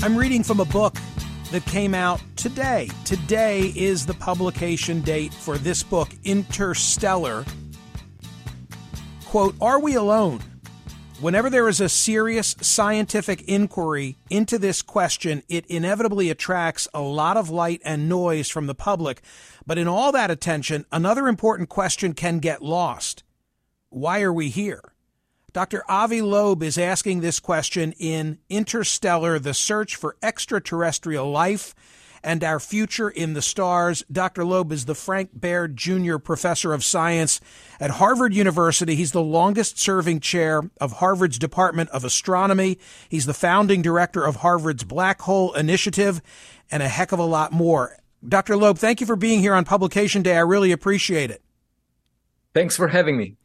I'm reading from a book that came out today. Today is the publication date for this book, Interstellar. Quote, Are we alone? Whenever there is a serious scientific inquiry into this question, it inevitably attracts a lot of light and noise from the public. But in all that attention, another important question can get lost. Why are we here? Dr. Avi Loeb is asking this question in Interstellar, The Search for Extraterrestrial Life and Our Future in the Stars. Dr. Loeb is the Frank Baird Jr. Professor of Science at Harvard University. He's the longest serving chair of Harvard's Department of Astronomy. He's the founding director of Harvard's Black Hole Initiative and a heck of a lot more. Dr. Loeb, thank you for being here on Publication Day. I really appreciate it. Thanks for having me.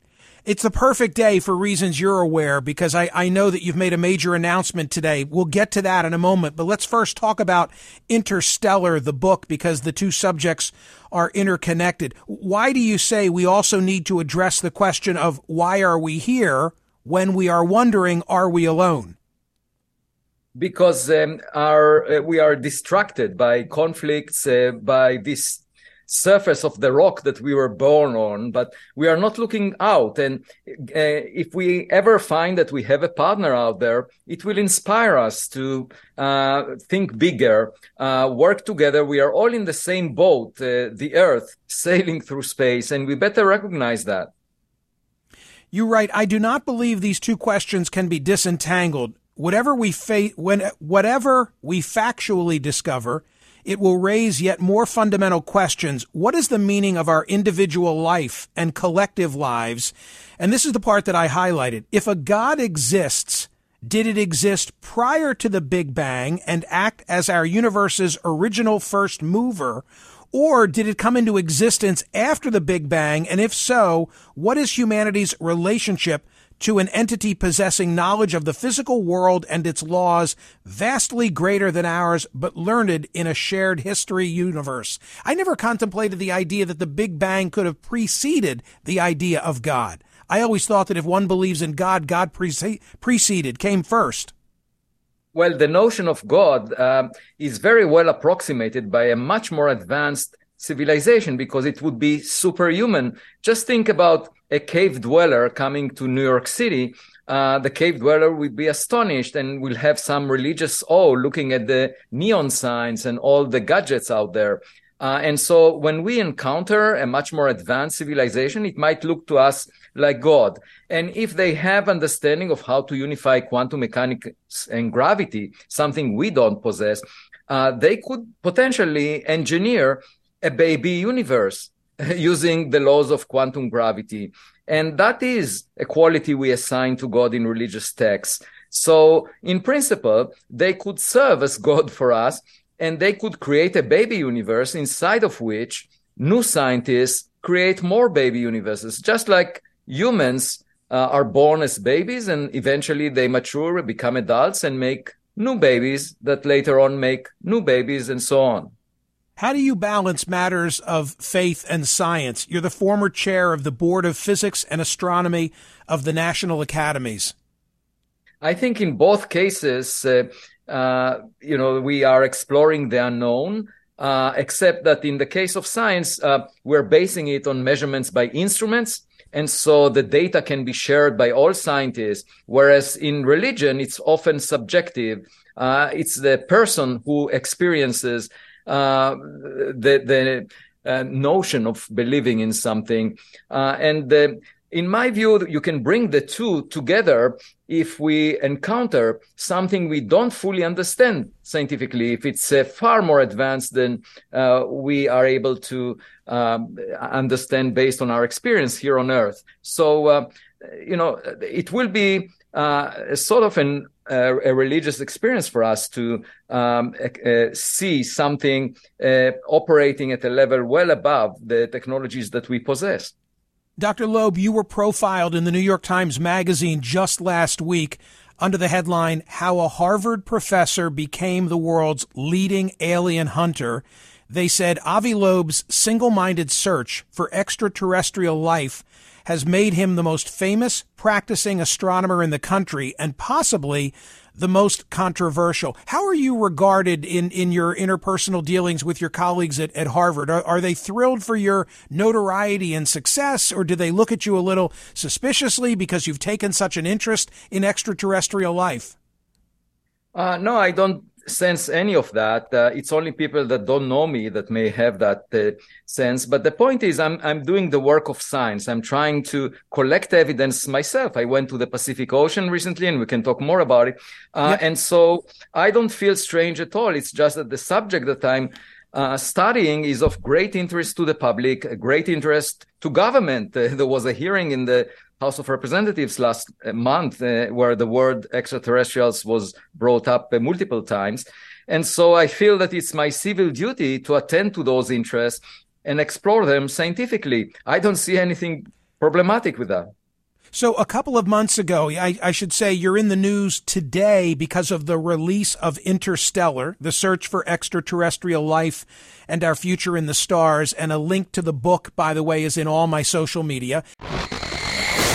It's the perfect day for reasons you're aware because I, I know that you've made a major announcement today. We'll get to that in a moment, but let's first talk about Interstellar, the book, because the two subjects are interconnected. Why do you say we also need to address the question of why are we here when we are wondering, are we alone? Because um, our, uh, we are distracted by conflicts, uh, by this surface of the rock that we were born on, but we are not looking out. And uh, if we ever find that we have a partner out there, it will inspire us to uh, think bigger, uh, work together. We are all in the same boat, uh, the Earth, sailing through space, and we better recognize that. You write, I do not believe these two questions can be disentangled. Whatever we fa- when whatever we factually discover it will raise yet more fundamental questions. What is the meaning of our individual life and collective lives? And this is the part that I highlighted. If a God exists, did it exist prior to the Big Bang and act as our universe's original first mover? Or did it come into existence after the Big Bang? And if so, what is humanity's relationship to an entity possessing knowledge of the physical world and its laws vastly greater than ours, but learned in a shared history universe. I never contemplated the idea that the Big Bang could have preceded the idea of God. I always thought that if one believes in God, God preceded, came first. Well, the notion of God um, is very well approximated by a much more advanced civilization because it would be superhuman. Just think about a cave dweller coming to New York City uh, the cave dweller will be astonished and will have some religious awe looking at the neon signs and all the gadgets out there. Uh, and so when we encounter a much more advanced civilization, it might look to us like God. And if they have understanding of how to unify quantum mechanics and gravity, something we don't possess, uh, they could potentially engineer a baby universe using the laws of quantum gravity. And that is a quality we assign to God in religious texts. So, in principle, they could serve as God for us, and they could create a baby universe inside of which new scientists create more baby universes, just like humans uh, are born as babies and eventually they mature, become adults, and make new babies that later on make new babies, and so on. How do you balance matters of faith and science? You're the former chair of the Board of Physics and Astronomy of the National Academies. I think in both cases, uh, uh, you know, we are exploring the unknown. Uh, except that in the case of science, uh, we're basing it on measurements by instruments. And so the data can be shared by all scientists. Whereas in religion, it's often subjective. Uh, it's the person who experiences uh, the the uh, notion of believing in something. Uh, and in my view, you can bring the two together if we encounter something we don't fully understand scientifically, if it's uh, far more advanced than uh, we are able to um, understand based on our experience here on Earth. So, uh, you know, it will be sort of an a, a, religious experience for us to um, uh, see something uh, operating at a level well above the technologies that we possess. Dr. Loeb, you were profiled in the New York Times Magazine just last week under the headline How a Harvard Professor Became the World's Leading Alien Hunter. They said Avi Loeb's single minded search for extraterrestrial life has made him the most famous practicing astronomer in the country and possibly the most controversial. How are you regarded in, in your interpersonal dealings with your colleagues at, at Harvard? Are, are they thrilled for your notoriety and success, or do they look at you a little suspiciously because you've taken such an interest in extraterrestrial life? Uh, no, I don't sense any of that. Uh, it's only people that don't know me that may have that uh, sense. But the point is, I'm I'm doing the work of science. I'm trying to collect evidence myself. I went to the Pacific Ocean recently, and we can talk more about it. Uh, yeah. And so I don't feel strange at all. It's just that the subject that I'm uh, studying is of great interest to the public, great interest to government. Uh, there was a hearing in the House of Representatives last uh, month, uh, where the word extraterrestrials was brought up uh, multiple times. And so I feel that it's my civil duty to attend to those interests and explore them scientifically. I don't see anything problematic with that. So, a couple of months ago, I, I, should say you're in the news today because of the release of Interstellar, the search for extraterrestrial life and our future in the stars. And a link to the book, by the way, is in all my social media.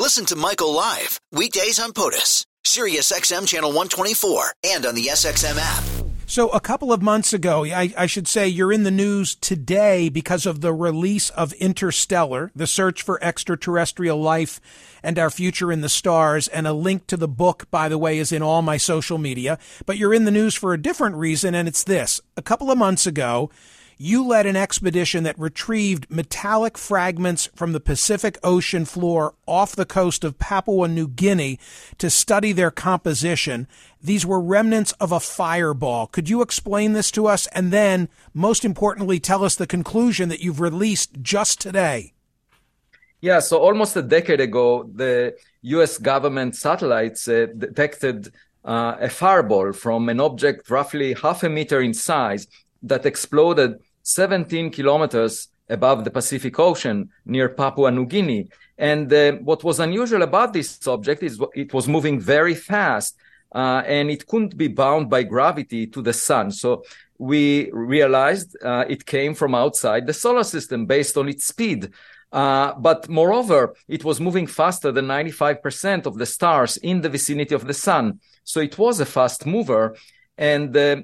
Listen to Michael live weekdays on POTUS, Sirius XM channel 124, and on the SXM app. So, a couple of months ago, I, I, should say you're in the news today because of the release of Interstellar, the search for extraterrestrial life and our future in the stars. And a link to the book, by the way, is in all my social media. But you're in the news for a different reason, and it's this. A couple of months ago, you led an expedition that retrieved metallic fragments from the Pacific Ocean floor off the coast of Papua New Guinea to study their composition. These were remnants of a fireball. Could you explain this to us? And then, most importantly, tell us the conclusion that you've released just today. Yeah, so almost a decade ago, the US government satellites uh, detected uh, a fireball from an object roughly half a meter in size that exploded 17 kilometers above the Pacific Ocean near Papua New Guinea. And uh, what was unusual about this object is it was moving very fast uh, and it couldn't be bound by gravity to the sun. So we realized uh, it came from outside the solar system based on its speed. Uh, but moreover, it was moving faster than 95% of the stars in the vicinity of the sun. So it was a fast mover. And uh,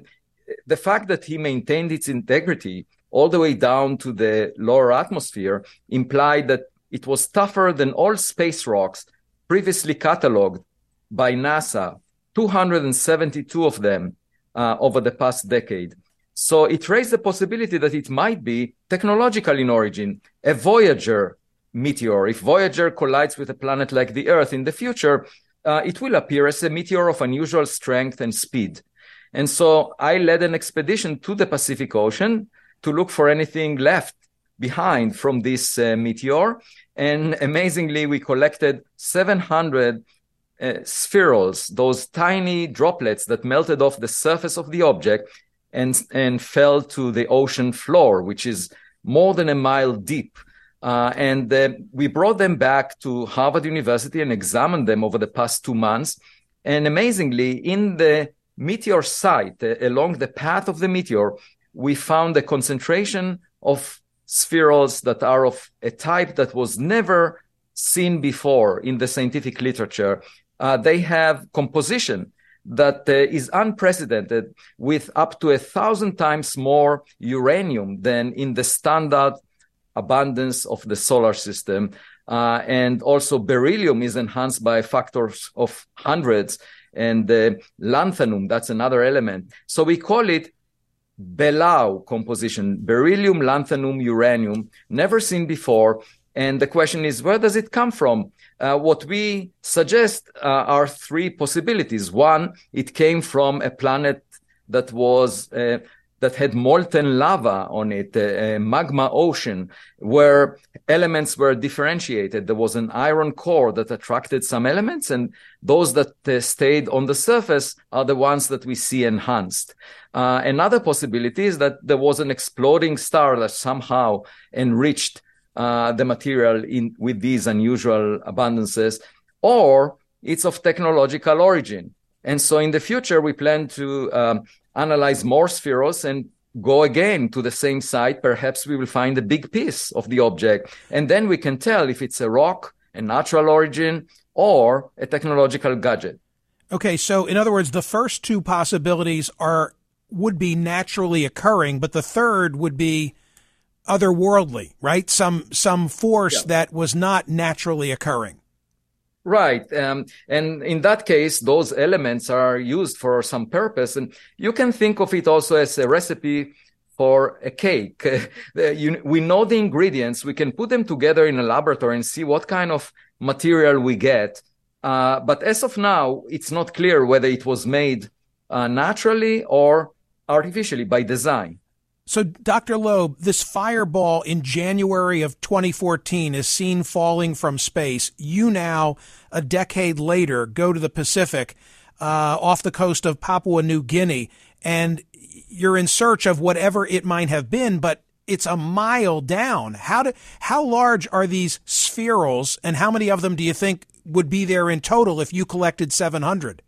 the fact that he maintained its integrity all the way down to the lower atmosphere implied that it was tougher than all space rocks previously cataloged by NASA, 272 of them uh, over the past decade. So it raised the possibility that it might be technological in origin, a Voyager meteor. If Voyager collides with a planet like the Earth in the future, uh, it will appear as a meteor of unusual strength and speed. And so I led an expedition to the Pacific Ocean to look for anything left behind from this uh, meteor. And amazingly, we collected 700 uh, spherules, those tiny droplets that melted off the surface of the object and, and fell to the ocean floor, which is more than a mile deep. Uh, and uh, we brought them back to Harvard University and examined them over the past two months. And amazingly, in the meteor site, uh, along the path of the meteor, we found a concentration of spherules that are of a type that was never seen before in the scientific literature. Uh, they have composition that uh, is unprecedented with up to a thousand times more uranium than in the standard abundance of the solar system. Uh, and also beryllium is enhanced by factors of hundreds and uh, lanthanum, that's another element. So we call it Belau composition, beryllium, lanthanum, uranium, never seen before. And the question is, where does it come from? Uh, what we suggest uh, are three possibilities. One, it came from a planet that was uh, that had molten lava on it, a, a, magma ocean, where elements were differentiated. There was an iron core that attracted some elements, and those that uh, stayed on the surface are the ones that we see enhanced. Uh, another possibility is that there was an exploding star that somehow enriched uh, the material in with these unusual abundances, or it's of technological origin. And so in the future, we plan to um, analyze more spherules and go again to the same site. Perhaps we will find a big piece of the object. And then we can tell if it's a rock, a natural origin, or a technological gadget. Okay, so in other words, the first two possibilities are would be naturally occurring, but the third would be otherworldly, right? Some some force yeah. that was not naturally occurring. Right. Um, and in that case, those elements are used for some purpose. And you can think of it also as a recipe for a cake. you, we know the ingredients. We can put them together in a laboratory and see what kind of material we get. Uh, but as of now, it's not clear whether it was made uh, naturally or artificially by design. So, Dr. Loeb, this fireball in January of 2014 is seen falling from space. You now, a decade later, go to the Pacific uh, off the coast of Papua New Guinea, and you're in search of whatever it might have been, but it's a mile down. How do, how large are these spherules, and how many of them do you think would be there in total if you collected 700?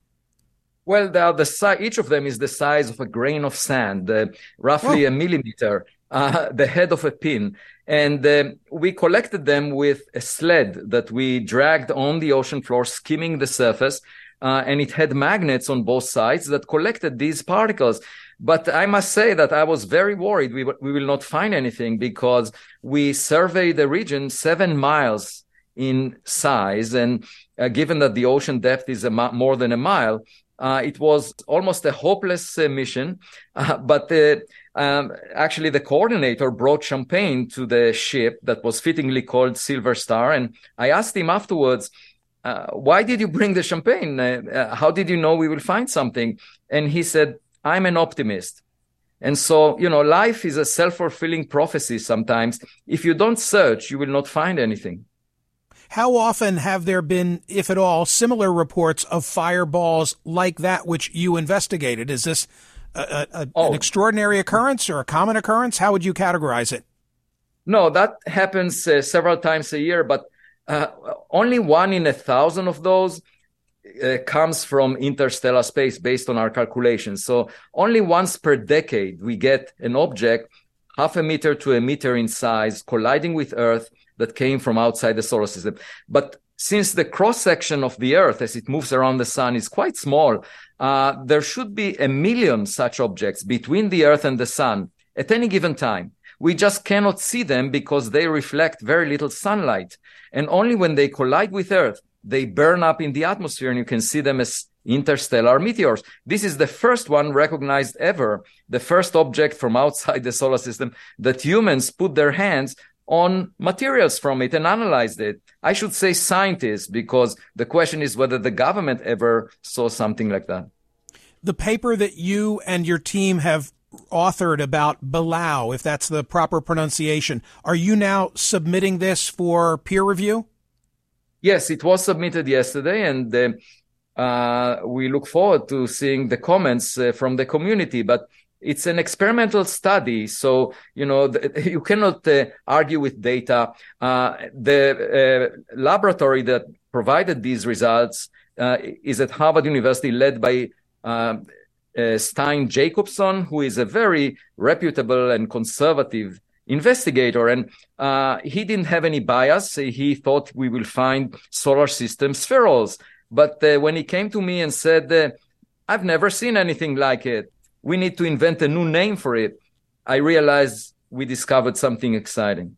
Well, they are the si- each of them is the size of a grain of sand, uh, roughly oh. a millimeter, uh, the head of a pin. And uh, we collected them with a sled that we dragged on the ocean floor, skimming the surface. Uh, and it had magnets on both sides that collected these particles. But I must say that I was very worried we, w- we will not find anything because we surveyed the region seven miles in size. And uh, given that the ocean depth is ma- more than a mile, uh, it was almost a hopeless uh, mission, uh, but um, actually the coordinator brought champagne to the ship that was fittingly called Silver Star, and I asked him afterwards, uh, "Why did you bring the champagne? Uh, how did you know we will find something?" And he said, "I'm an optimist." And so, you know, life is a self fulfilling prophecy sometimes. If you don't search, you will not find anything. How often have there been, if at all, similar reports of fireballs like that which you investigated? Is this a, a, oh. an extraordinary occurrence or a common occurrence? How would you categorize it? No, that happens uh, several times a year, but uh, only one in a thousand of those uh, comes from interstellar space based on our calculations. So only once per decade we get an object half a meter to a meter in size colliding with Earth that came from outside the solar system. But since the cross section of the Earth as it moves around the sun is quite small, uh, there should be a million such objects between the Earth and the sun at any given time. We just cannot see them because they reflect very little sunlight. And only when they collide with Earth, they burn up in the atmosphere and you can see them as interstellar meteors. This is the first one recognized ever, the first object from outside the solar system that humans put their hands on materials from it and analyzed it. I should say scientists, because the question is whether the government ever saw something like that. The paper that you and your team have authored about Belau, if that's the proper pronunciation, are you now submitting this for peer review? Yes, it was submitted yesterday, and uh, uh, we look forward to seeing the comments uh, from the community. But it's an experimental study so you know the, you cannot uh, argue with data. Uh, the uh, laboratory that provided these results uh, is at harvard university led by um, uh, Stein Jacobsen who is a very reputable and conservative investigator. And uh, he didn't have any bias. He thought we will find solar system spherules but when he came to me and said i've never seen anything like it we need to invent a new name for it. I realized we discovered something exciting.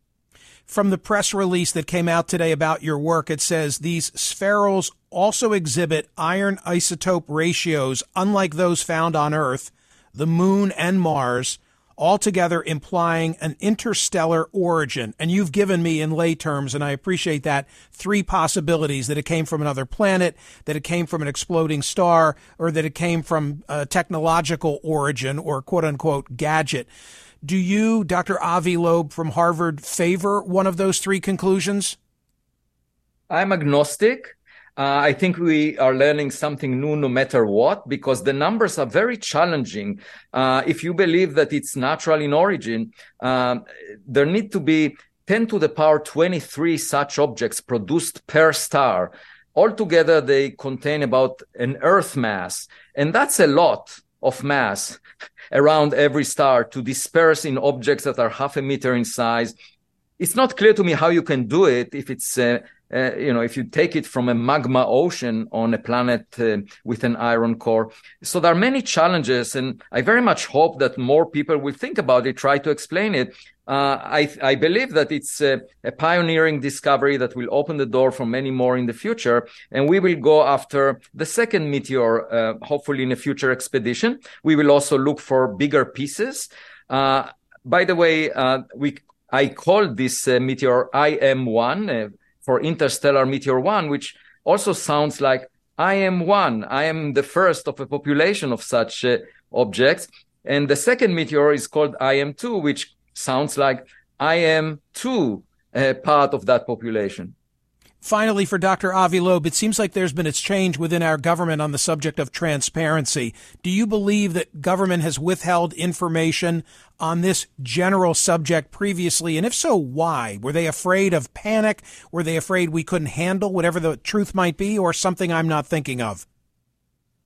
From the press release that came out today about your work, it says these spherules also exhibit iron isotope ratios unlike those found on Earth, the Moon, and Mars, altogether implying an interstellar origin. And you've given me in lay terms, and I appreciate that, three possibilities that it came from another planet, that it came from an exploding star, or that it came from a technological origin or quote unquote gadget. Do you, Dr. Avi Loeb from Harvard, favor one of those three conclusions? I'm agnostic. Uh, I think we are learning something new no matter what, because the numbers are very challenging. Uh, if you believe that it's natural in origin, um, there need to be 10 to the power 23 such objects produced per star. Altogether, they contain about an Earth mass, and that's a lot of mass around every star to disperse in objects that are half a meter in size. It's not clear to me how you can do it if it's uh, uh, you know, if you take it from a magma ocean on a planet uh, with an iron core. So there are many challenges, and I very much hope that more people will think about it, try to explain it. Uh, I, I, believe that it's a, a, pioneering discovery that will open the door for many more in the future. And we will go after the second meteor, uh, hopefully in a future expedition. We will also look for bigger pieces. Uh, by the way, uh, we I called this meteor IM1 for interstellar meteor one, which also sounds like I am one. I am the first of a population of such uh, objects. And the second meteor is called IM2, which sounds like I am two, uh, part of that population. Finally, for Dr. Avi Loeb, it seems like there's been a change within our government on the subject of transparency. Do you believe that government has withheld information on this general subject previously? And if so, why? Were they afraid of panic? Were they afraid we couldn't handle whatever the truth might be or something I'm not thinking of?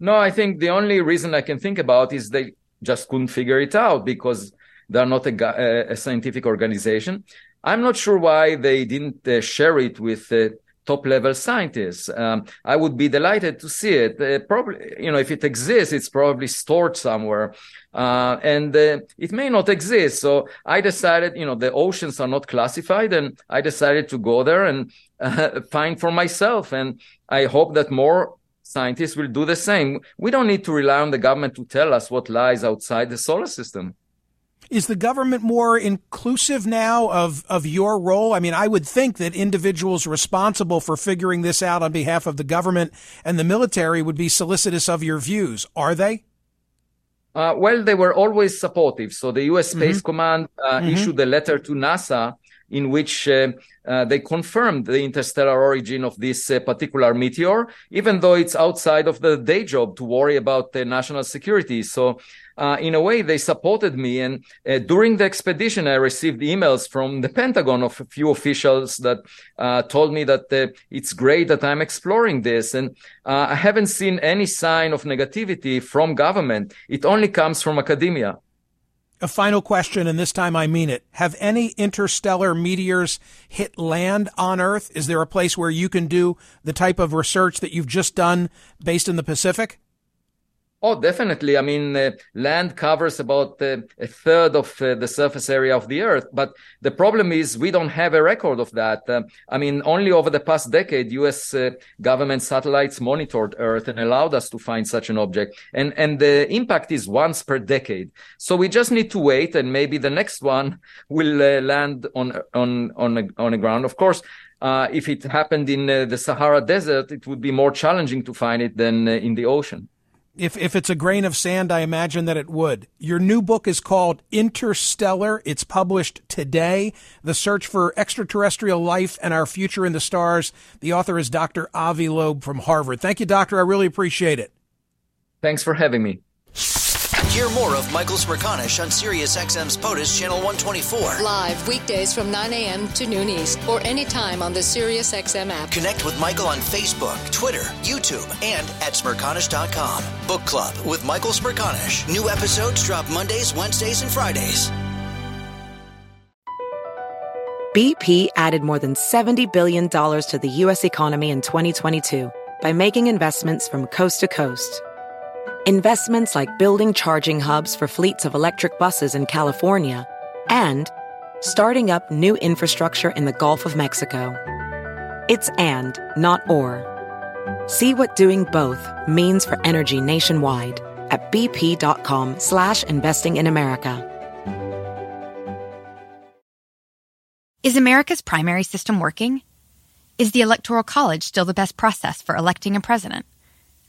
No, I think the only reason I can think about is they just couldn't figure it out because they're not a, a scientific organization. I'm not sure why they didn't uh, share it with uh, top level scientists. Um, I would be delighted to see it. Uh, probably, you know, if it exists, it's probably stored somewhere. Uh, and uh, it may not exist. So I decided, you know, the oceans are not classified and I decided to go there and uh, find for myself. And I hope that more scientists will do the same. We don't need to rely on the government to tell us what lies outside the solar system. Is the government more inclusive now of, of your role? I mean, I would think that individuals responsible for figuring this out on behalf of the government and the military would be solicitous of your views. Are they? Uh, well, they were always supportive. So the U.S. Space mm-hmm. Command uh, mm-hmm. issued a letter to NASA in which uh, uh, they confirmed the interstellar origin of this uh, particular meteor, even though it's outside of the day job to worry about the national security. So uh, in a way, they supported me. And uh, during the expedition, I received emails from the Pentagon of a few officials that uh, told me that it's great that I'm exploring this. And I haven't seen any sign of negativity from government. It only comes from academia. A final question, and this time I mean it. Have any interstellar meteors hit land on Earth? Is there a place where you can do the type of research that you've just done based in the Pacific? Oh, definitely. I mean, uh, land covers about uh, a third of uh, the surface area of the Earth. But the problem is we don't have a record of that. Um, I mean, only over the past decade, U.S. Uh, government satellites monitored Earth and allowed us to find such an object. And, and the impact is once per decade. So we just need to wait and maybe the next one will uh, land on, on, on, a, on the ground. Of course, if it happened in the Sahara Desert, it would be more challenging to find it than in the ocean. If if it's a grain of sand, I imagine that it would. Your new book is called Interstellar. It's published today. The Search for Extraterrestrial Life and Our Future in the Stars. The author is Dr. Avi Loeb from Harvard. Thank you, doctor. I really appreciate it. Thanks for having me. Hear more of Michael Smerconish on SiriusXM's POTUS Channel 124. Live weekdays from 9 a.m. to noon East or anytime on the SiriusXM app. Connect with Michael on Facebook, Twitter, YouTube, and at Smerconish.com. Book Club with Michael Smerconish. New episodes drop Mondays, Wednesdays, and Fridays. BP added more than $70 billion to the U.S. economy in 2022 by making investments from coast to coast investments like building charging hubs for fleets of electric buses in California, and starting up new infrastructure in the Gulf of Mexico. It's and, not or. See what doing both means for energy nationwide at bp.com slash investing in America. Is America's primary system working? Is the Electoral College still the best process for electing a president?